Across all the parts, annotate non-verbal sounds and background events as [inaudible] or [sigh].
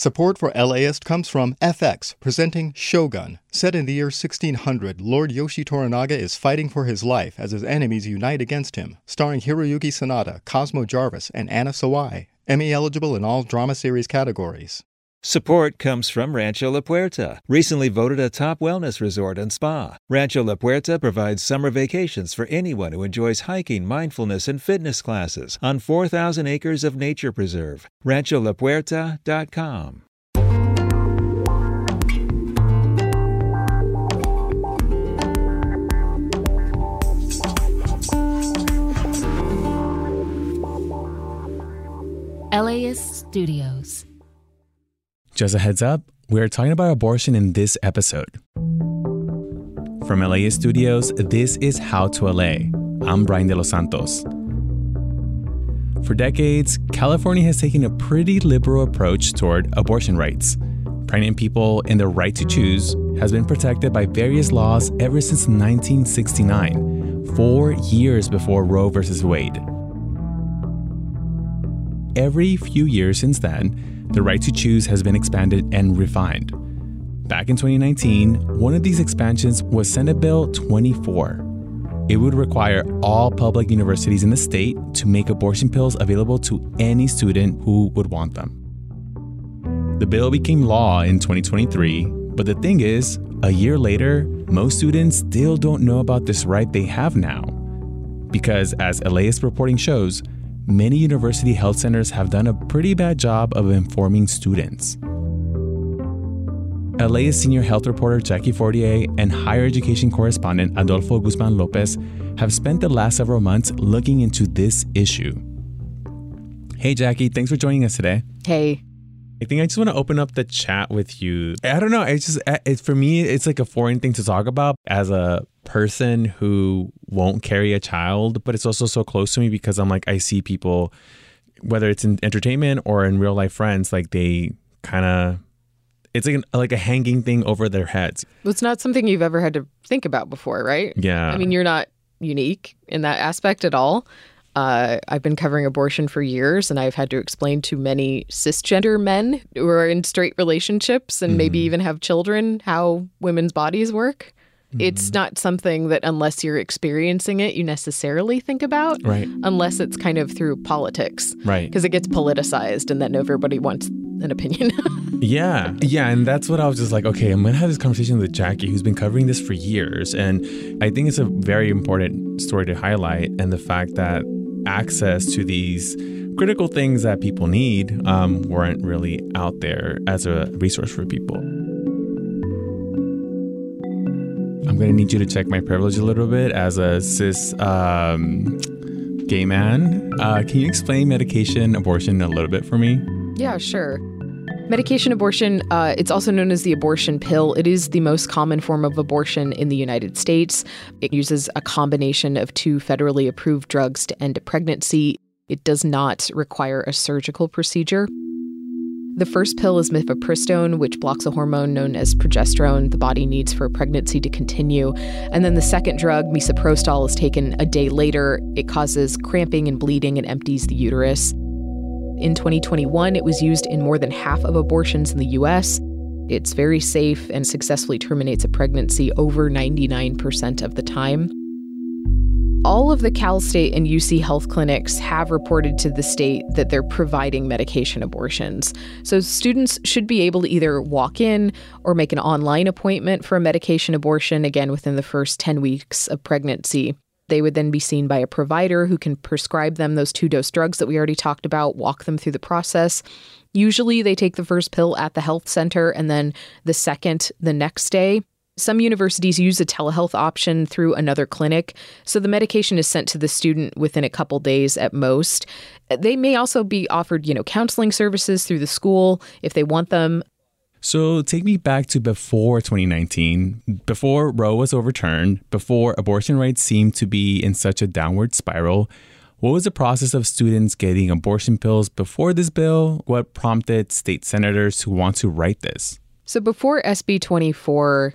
Support for LAist comes from FX, presenting Shogun. Set in the year 1600, Lord Yoshi Toranaga is fighting for his life as his enemies unite against him. Starring Hiroyuki Sanada, Cosmo Jarvis, and Anna Sawai. Emmy eligible in all drama series categories. Support comes from Rancho La Puerta, recently voted a top wellness resort and spa. Rancho La Puerta provides summer vacations for anyone who enjoys hiking, mindfulness, and fitness classes on 4,000 acres of nature preserve. RanchoLaPuerta.com. LAist Studios. Just a heads up, we're talking about abortion in this episode. From LAist Studios, this is How to LA. I'm Brian De Los Santos. For decades, California has taken a pretty liberal approach toward abortion rights. Pregnant people and their right to choose has been protected by various laws ever since 1969, four years before Roe v. Wade. Every few years since then, the right to choose has been expanded and refined. Back in 2019, one of these expansions was Senate Bill 24. It would require all public universities in the state to make abortion pills available to any student who would want them. The bill became law in 2023, but the thing is, a year later, most students still don't know about this right they have now. Because, as LAist reporting shows, many university health centers have done a pretty bad job of informing students. LAist senior health reporter Jackie Fortier and higher education correspondent Adolfo Guzman Lopez have spent the last several months looking into this issue. Hey, Jackie, thanks for joining us today. Hey. I think I just want to open up the chat with you. I don't know. It's just, uh, it's for me, it's like a foreign thing to talk about as a person who won't carry a child, but it's also so close to me because I'm like, I see people, whether it's in entertainment or in real life friends, like they kind of, it's like, an, like a hanging thing over their heads. It's not something you've ever had to think about before, right? Yeah. I mean, you're not unique in that aspect at all. Uh, I've been covering abortion for years, and I've had to explain to many cisgender men who are in straight relationships and mm-hmm. maybe even have children how women's bodies work. Mm-hmm. It's not something that, unless you're experiencing it, you necessarily think about. Right. Unless it's kind of through politics. Right. Because it gets politicized, and then everybody wants an opinion. [laughs] yeah. Yeah. And that's what I was just like, okay, I'm going to have this conversation with Jackie, who's been covering this for years. And I think it's a very important story to highlight. And the fact that access to these critical things that people need um, weren't really out there as a resource for people. I'm going to need you to check my privilege a little bit as a cis um, gay man. Uh, can you explain medication abortion a little bit for me? Yeah, sure. Medication abortion, uh, it's also known as the abortion pill. It is the most common form of abortion in the United States. It uses a combination of two federally approved drugs to end a pregnancy. It does not require a surgical procedure. The first pill is mifepristone, which blocks a hormone known as progesterone the body needs for pregnancy to continue. And then the second drug, misoprostol, is taken a day later. It causes cramping and bleeding and empties the uterus. In 2021, it was used in more than half of abortions in the US. It's very safe and successfully terminates a pregnancy over 99% of the time. All of the Cal State and UC health clinics have reported to the state that they're providing medication abortions. So students should be able to either walk in or make an online appointment for a medication abortion, again, within the first 10 weeks of pregnancy. They would then be seen by a provider who can prescribe them those two dose drugs that we already talked about, walk them through the process. Usually, they take the first pill at the health center and then the second the next day. Some universities use a telehealth option through another clinic, so the medication is sent to the student within a couple days at most. They may also be offered, you know, counseling services through the school if they want them. So take me back to before 2019, before Roe was overturned, before abortion rights seemed to be in such a downward spiral. What was the process of students getting abortion pills before this bill? What prompted state senators to want to write this? So before SB 24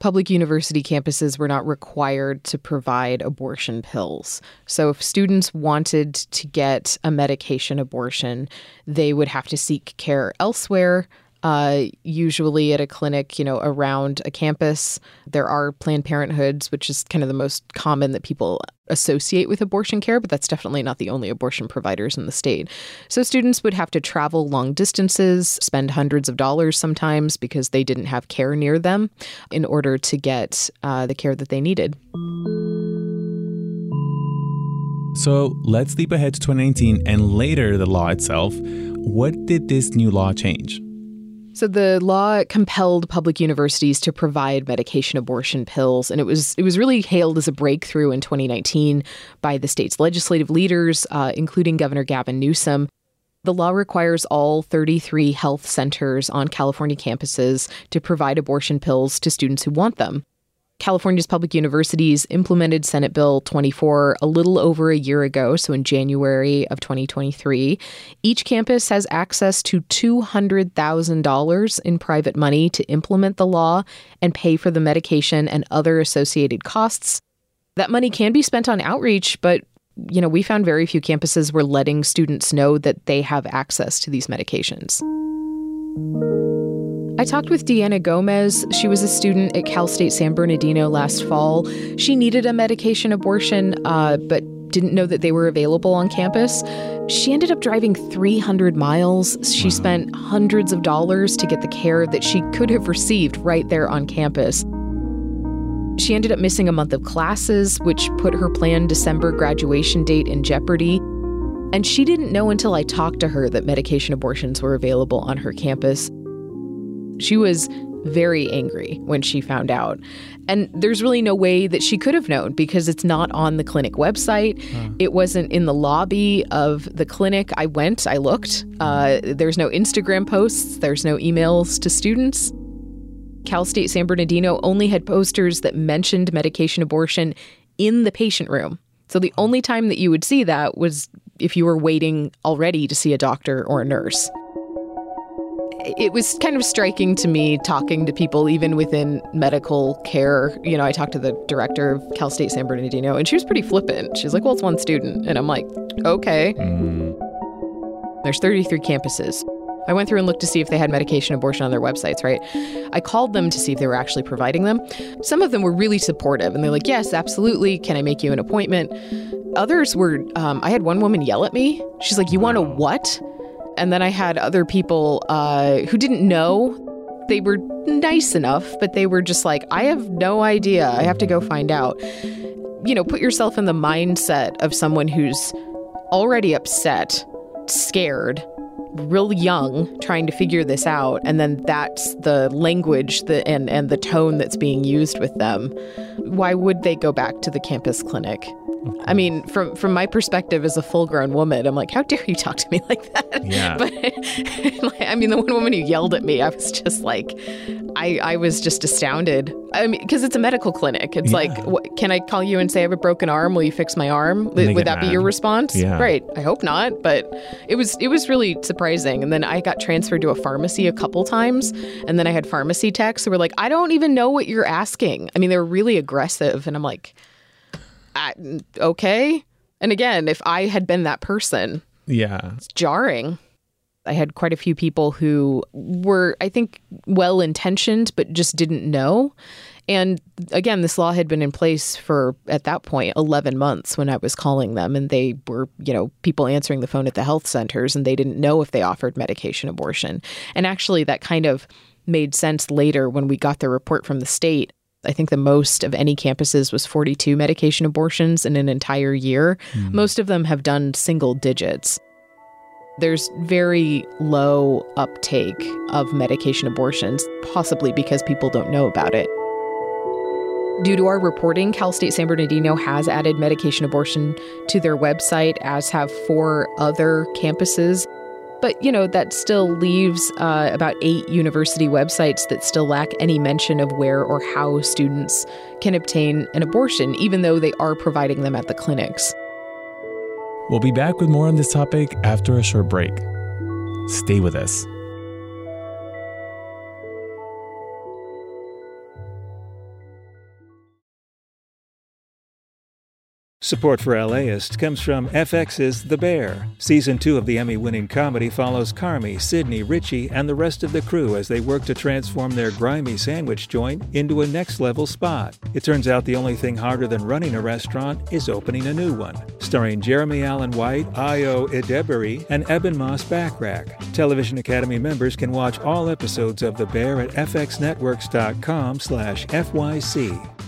public university campuses were not required to provide abortion pills. So if students wanted to get a medication abortion, they would have to seek care elsewhere uh, usually at a clinic, you know, around a campus. There are Planned Parenthoods, which is kind of the most common that people associate with abortion care, but that's definitely not the only abortion providers in the state. So students would have to travel long distances, spend hundreds of dollars sometimes because they didn't have care near them in order to get uh, the care that they needed. So let's leap ahead to 2019 and later the law itself. What did this new law change? So the law compelled public universities to provide medication abortion pills, and it was it was really hailed as a breakthrough in 2019 by the state's legislative leaders, uh, including Governor Gavin Newsom. The law requires all 33 health centers on California campuses to provide abortion pills to students who want them. California's public universities implemented Senate Bill 24 a little over a year ago, so in January of 2023. Each campus has access to $200,000 in private money to implement the law and pay for the medication and other associated costs. That money can be spent on outreach, but you know, we found very few campuses were letting students know that they have access to these medications. I talked with Deanna Gomez. She was a student at Cal State San Bernardino last fall. She needed a medication abortion, uh, but didn't know that they were available on campus. She ended up driving 300 miles. She wow. spent hundreds of dollars to get the care that she could have received right there on campus. She ended up missing a month of classes, which put her planned December graduation date in jeopardy. And she didn't know until I talked to her that medication abortions were available on her campus. She was very angry when she found out. And there's really no way that she could have known because it's not on the clinic website. It wasn't in the lobby of the clinic. I went, I looked. Uh, there's no Instagram posts, there's no emails to students. Cal State San Bernardino only had posters that mentioned medication abortion in the patient room. So the only time that you would see that was if you were waiting already to see a doctor or a nurse it was kind of striking to me talking to people even within medical care. You know, I talked to the director of Cal State San Bernardino, and she was pretty flippant. She's like, "Well, it's one student," and I'm like, "Okay." Mm. There's 33 campuses. I went through and looked to see if they had medication abortion on their websites, right? I called them to see if they were actually providing them. Some of them were really supportive and they're like, yes, absolutely. Can I make you an appointment? Others were, um, I had one woman yell at me. She's like, you want a what? And then I had other people uh, who didn't know. They were nice enough, but they were just like, I have no idea. I have to go find out. You know, put yourself in the mindset of someone who's already upset, scared, real young trying to figure this out and then that's the language that and and the tone that's being used with them why would they go back to the campus clinic I mean, from from my perspective as a full grown woman, I'm like, how dare you talk to me [laughs] like that? Yeah. But [laughs] I mean, the one woman who yelled at me, I was just like, I I was just astounded. I mean, because it's a medical clinic. It's yeah. like, what, can I call you and say I have a broken arm? Will you fix my arm? Would, that mad. be your response? Yeah. Right. I hope not. But it was it was really surprising. And then I got transferred to a pharmacy a couple times, and then I had pharmacy techs who were like, I don't even know what you're asking. I mean, they were really aggressive, and I'm like. I, okay. And again, if I had been that person, yeah, it's jarring. I had quite a few people who were, I think, well intentioned, but just didn't know. And again, this law had been in place for, at that point, 11 months when I was calling them. And they were, you know, people answering the phone at the health centers and they didn't know if they offered medication abortion. And actually, that kind of made sense later when we got the report from the state I think the most of any campuses was 42 medication abortions in an entire year. Mm. Most of them have done single digits. There's very low uptake of medication abortions, possibly because people don't know about it. Due to our reporting, Cal State San Bernardino has added medication abortion to their website, as have four other campuses. But, you know, that still leaves uh, about eight university websites that still lack any mention of where or how students can obtain an abortion, even though they are providing them at the clinics. We'll be back with more on this topic after a short break. Stay with us. Support for LAist comes from FX's The Bear. Season 2 of the Emmy winning comedy follows Carmy, Sydney, Richie, and the rest of the crew as they work to transform their grimy sandwich joint into a next level spot. It turns out the only thing harder than running a restaurant is opening a new one. Starring Jeremy Allen White, Ayo Edebiri, and Ebon Moss-Bachrach. Television Academy members can watch all episodes of The Bear at fxnetworks.com slash FYC.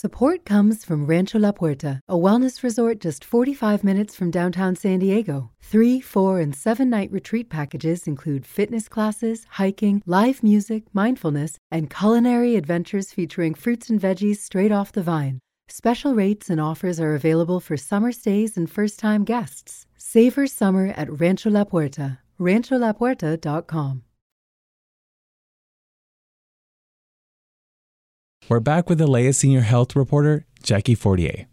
Support comes from Rancho La Puerta, a wellness resort just 45 minutes from downtown San Diego. Three, four, and seven night retreat packages include fitness classes, hiking, live music, mindfulness, and culinary adventures featuring fruits and veggies straight off the vine. Special rates and offers are available for summer stays and first time guests. Savor summer at Rancho La Puerta, rancholapuerta.com. We're back with the LAist senior health reporter, Jackie Fortier.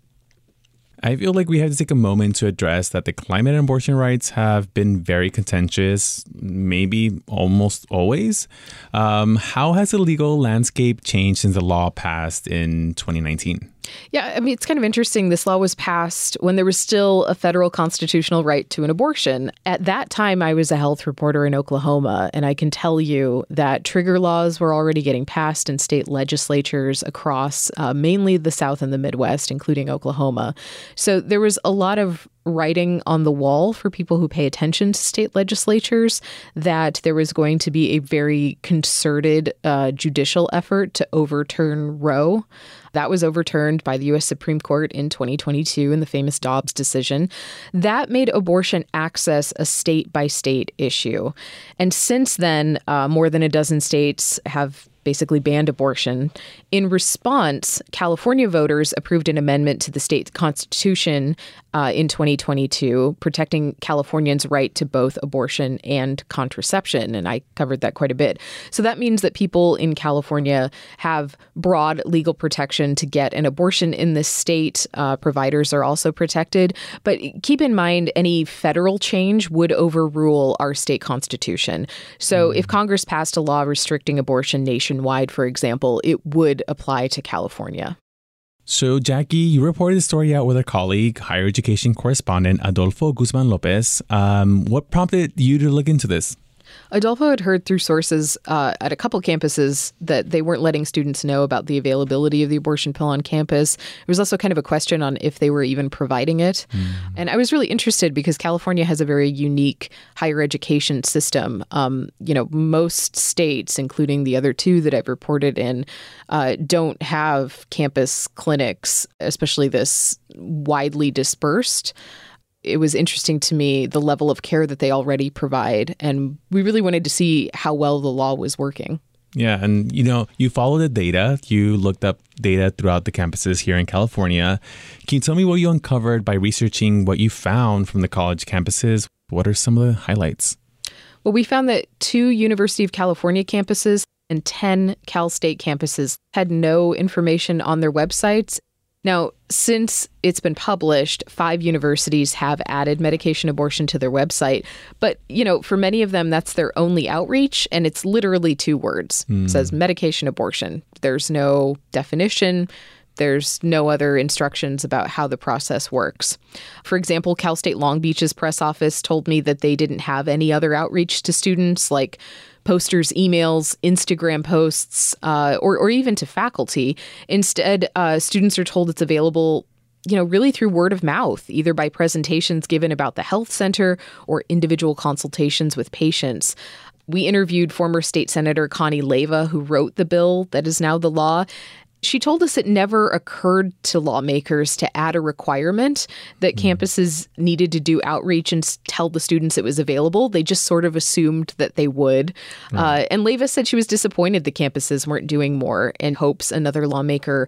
I feel like we have to take a moment to address that the climate and abortion rights have been very contentious, maybe almost always. Um, how has the legal landscape changed since the law passed in 2019? Yeah, I mean, it's kind of interesting. This law was passed when there was still a federal constitutional right to an abortion. At that time, I was a health reporter in Oklahoma, and I can tell you that trigger laws were already getting passed in state legislatures across uh, mainly the South and the Midwest, including Oklahoma. So there was a lot of writing on the wall for people who pay attention to state legislatures that there was going to be a very concerted uh, judicial effort to overturn Roe. That was overturned by the U.S. Supreme Court in 2022 in the famous Dobbs decision. That made abortion access a state by state issue. And since then, uh, more than a dozen states have basically banned abortion. In response, California voters approved an amendment to the state constitution uh, in 2022, protecting Californians' right to both abortion and contraception. And I covered that quite a bit. So that means that people in California have broad legal protection to get an abortion in the state. Uh, providers are also protected. But keep in mind, any federal change would overrule our state constitution. So mm-hmm. if Congress passed a law restricting abortion nationwide, nationwide, for example, it would apply to California. So, Jackie, you reported the story out with a colleague, higher education correspondent Adolfo Guzman Lopez. Um, what prompted you to look into this? Adolfo had heard through sources uh, at a couple campuses that they weren't letting students know about the availability of the abortion pill on campus. There was also kind of a question on if they were even providing it. Mm. And I was really interested because California has a very unique higher education system. Um, you know, most states, including the other two that I've reported in, uh, don't have campus clinics, especially this widely dispersed it was interesting to me the level of care that they already provide. And we really wanted to see how well the law was working. Yeah. And, you know, you follow the data, you looked up data throughout the campuses here in California. Can you tell me what you uncovered by researching what you found from the college campuses? What are some of the highlights? Well, we found that two University of California campuses and 10 Cal State campuses had no information on their websites now, since it's been published, five universities have added medication abortion to their website. But, you know, for many of them, that's their only outreach. And it's literally two words mm. it says medication abortion. There's no definition. There's no other instructions about how the process works. For example, Cal State Long Beach's press office told me that they didn't have any other outreach to students like posters, emails, Instagram posts, uh, or, or even to faculty. Instead, uh, students are told it's available you know, really through word of mouth, either by presentations given about the health center or individual consultations with patients. We interviewed former state senator Connie Leyva, who wrote the bill that is now the law, she told us it never occurred to lawmakers to add a requirement that mm. campuses needed to do outreach and tell the students it was available. They just sort of assumed that they would. Mm. Uh, and Leyva said she was disappointed the campuses weren't doing more and hopes another lawmaker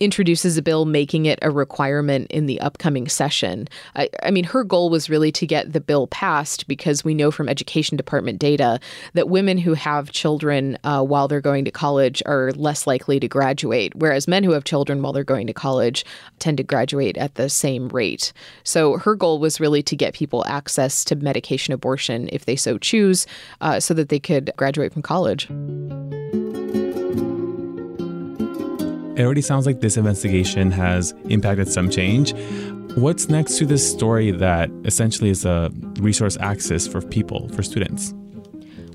introduces a bill making it a requirement in the upcoming session. I, I, mean, her goal was really to get the bill passed because we know from education department data that women who have children uh, while they're going to college are less likely to graduate, whereas men who have children while they're going to college tend to graduate at the same rate. So her goal was really to get people access to medication abortion if they so choose, uh, so that they could graduate from college. it already sounds like this investigation has impacted some change. What's next to this story that essentially is a resource access for people, for students?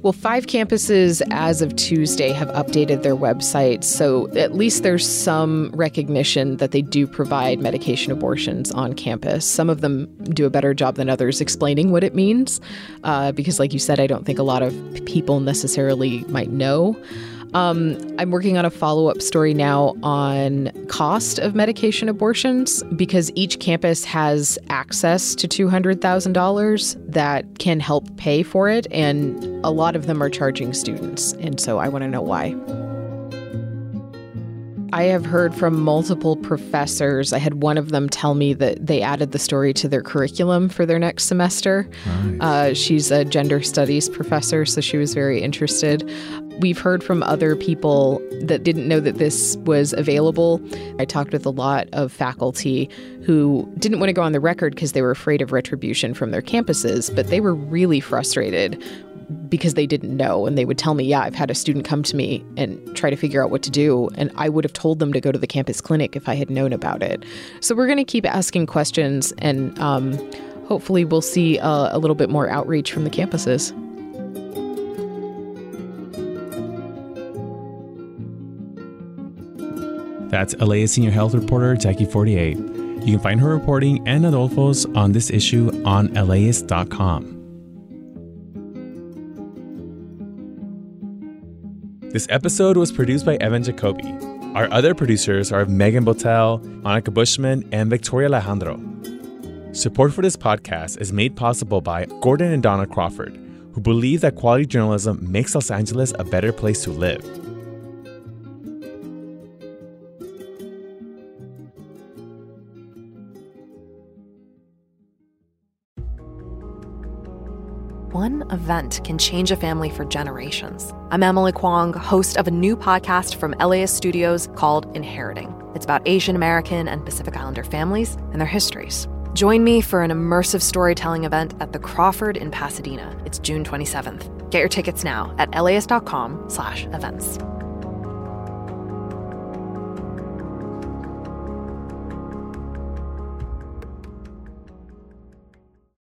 Well, five campuses as of Tuesday have updated their websites, so at least there's some recognition that they do provide medication abortions on campus. Some of them do a better job than others explaining what it means, uh, because, like you said, I don't think a lot of people necessarily might know. Um, I'm working on a follow up story now on cost of medication abortions because each campus has access to $200,000 that can help pay for it, and a lot of them are charging students. And so I want to know why. I have heard from multiple professors. I had one of them tell me that they added the story to their curriculum for their next semester. Nice. Uh, she's a gender studies professor, so she was very interested. We've heard from other people that didn't know that this was available. I talked with a lot of faculty who didn't want to go on the record because they were afraid of retribution from their campuses, but they were really frustrated because they didn't know and they would tell me yeah i've had a student come to me and try to figure out what to do and i would have told them to go to the campus clinic if i had known about it so we're going to keep asking questions and um, hopefully we'll see uh, a little bit more outreach from the campuses That's LAist senior health reporter Jackie Fortier. You can find her reporting and Adolfo's on this issue on LAist.com. This episode was produced by Evan Jacoby. Our other producers are Megan Botel, Monica Bushman, and Victoria Alejandro. Support for this podcast is made possible by Gordon and Donna Crawford, who believe that quality journalism makes Los Angeles a better place to live. One event can change a family for generations. I'm Emily Kwong, host of a new podcast from LAist Studios called Inheriting. It's about Asian American and Pacific Islander families and their histories. Join me for an immersive storytelling event at the Crawford in Pasadena. It's June 27th. Get your tickets now at laist.com/events.